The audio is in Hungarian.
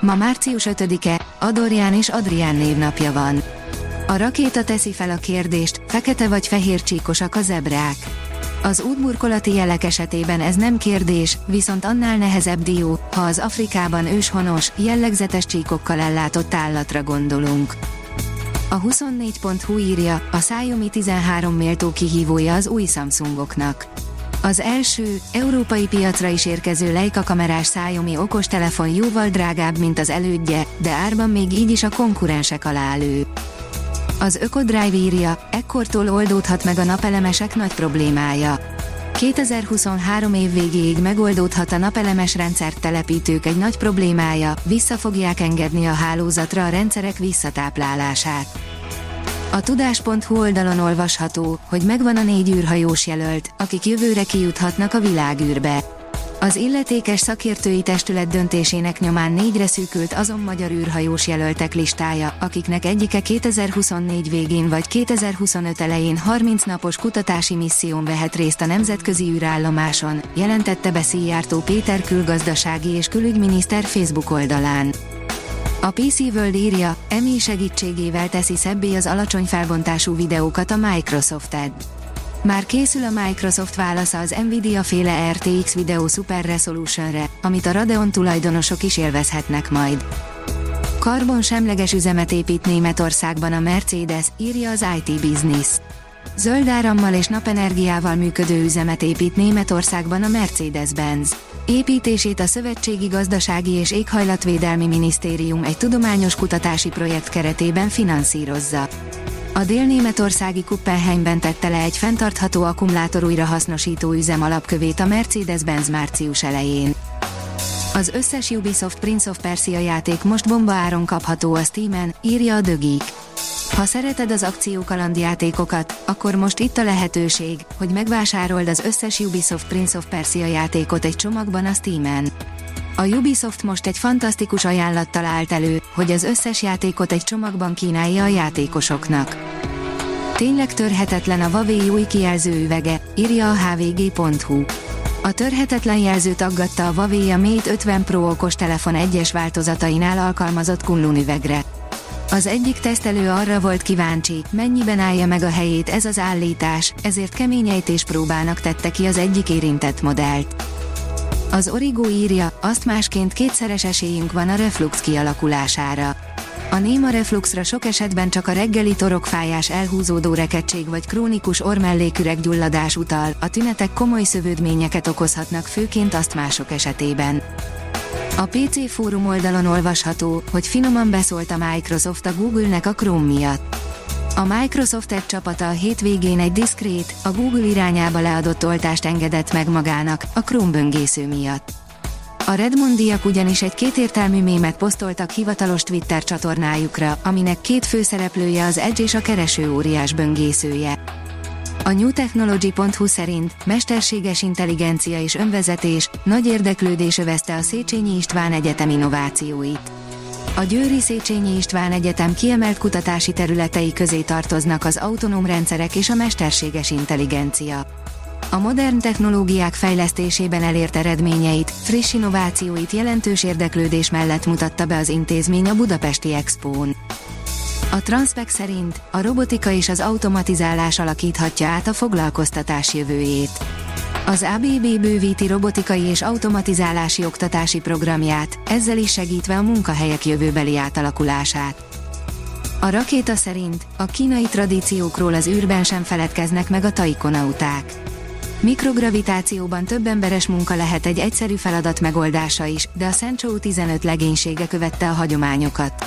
Ma március 5-e, Adorján és Adrián névnapja van. A rakéta teszi fel a kérdést, fekete vagy fehér csíkosak a zebrák. Az útburkolati jelek esetében ez nem kérdés, viszont annál nehezebb dió, ha az Afrikában őshonos, jellegzetes csíkokkal ellátott állatra gondolunk. A 24.hu írja, a Xiaomi 13 méltó kihívója az új Samsungoknak. Az első, európai piacra is érkező Leica kamerás Xiaomi okostelefon jóval drágább, mint az elődje, de árban még így is a konkurensek alá elő. Az Ökodrive írja, ekkortól oldódhat meg a napelemesek nagy problémája. 2023 év végéig megoldódhat a napelemes rendszert telepítők egy nagy problémája, vissza fogják engedni a hálózatra a rendszerek visszatáplálását. A tudás.hu oldalon olvasható, hogy megvan a négy űrhajós jelölt, akik jövőre kijuthatnak a világűrbe. Az illetékes szakértői testület döntésének nyomán négyre szűkült azon magyar űrhajós jelöltek listája, akiknek egyike 2024 végén vagy 2025 elején 30 napos kutatási misszión vehet részt a nemzetközi űrállomáson, jelentette be Szijjártó Péter külgazdasági és külügyminiszter Facebook oldalán. A PC World írja, EMI segítségével teszi szebbé az alacsony felbontású videókat a Microsoft Edge. Már készül a Microsoft válasza az Nvidia féle RTX Video Super Resolution-re, amit a Radeon tulajdonosok is élvezhetnek majd. Karbon semleges üzemet épít Németországban a Mercedes, írja az IT Business. Zöld árammal és napenergiával működő üzemet épít Németországban a Mercedes-Benz. Építését a Szövetségi Gazdasági és Éghajlatvédelmi Minisztérium egy tudományos kutatási projekt keretében finanszírozza. A délnémetországi Kuppenheimben tette le egy fenntartható akkumulátor újrahasznosító üzem alapkövét a Mercedes-Benz március elején. Az összes Ubisoft Prince of Persia játék most bomba áron kapható a Steam-en, írja a Dögik. Ha szereted az akciókalandjátékokat, akkor most itt a lehetőség, hogy megvásárold az összes Ubisoft Prince of Persia játékot egy csomagban a Steam-en. A Ubisoft most egy fantasztikus ajánlattal állt elő, hogy az összes játékot egy csomagban kínálja a játékosoknak. Tényleg törhetetlen a Huawei új kijelző üvege, írja a hvg.hu. A törhetetlen jelzőt aggatta a Huawei a Mate 50 Pro okostelefon egyes változatainál alkalmazott Kunlun üvegre. Az egyik tesztelő arra volt kíváncsi, mennyiben állja meg a helyét ez az állítás, ezért kemény próbának tette ki az egyik érintett modellt. Az Origo írja, azt másként kétszeres esélyünk van a reflux kialakulására. A néma refluxra sok esetben csak a reggeli torokfájás elhúzódó rekettség vagy krónikus ormelléküreggyulladás utal, a tünetek komoly szövődményeket okozhatnak főként azt mások esetében. A PC fórum oldalon olvasható, hogy finoman beszólt a Microsoft a Google-nek a Chrome miatt. A Microsoft egy csapata a hétvégén egy diszkrét, a Google irányába leadott oltást engedett meg magának, a Chrome böngésző miatt. A Redmondiak ugyanis egy kétértelmű mémet posztoltak hivatalos Twitter csatornájukra, aminek két főszereplője az Edge és a kereső óriás böngészője. A newtechnology.hu szerint mesterséges intelligencia és önvezetés nagy érdeklődés övezte a Széchenyi István Egyetem innovációit. A Győri Széchenyi István Egyetem kiemelt kutatási területei közé tartoznak az autonóm rendszerek és a mesterséges intelligencia. A modern technológiák fejlesztésében elért eredményeit, friss innovációit jelentős érdeklődés mellett mutatta be az intézmény a Budapesti Expón. A Transpec szerint a robotika és az automatizálás alakíthatja át a foglalkoztatás jövőjét. Az ABB bővíti robotikai és automatizálási oktatási programját, ezzel is segítve a munkahelyek jövőbeli átalakulását. A rakéta szerint a kínai tradíciókról az űrben sem feledkeznek meg a taikonauták. Mikrogravitációban több emberes munka lehet egy egyszerű feladat megoldása is, de a Senchou 15 legénysége követte a hagyományokat.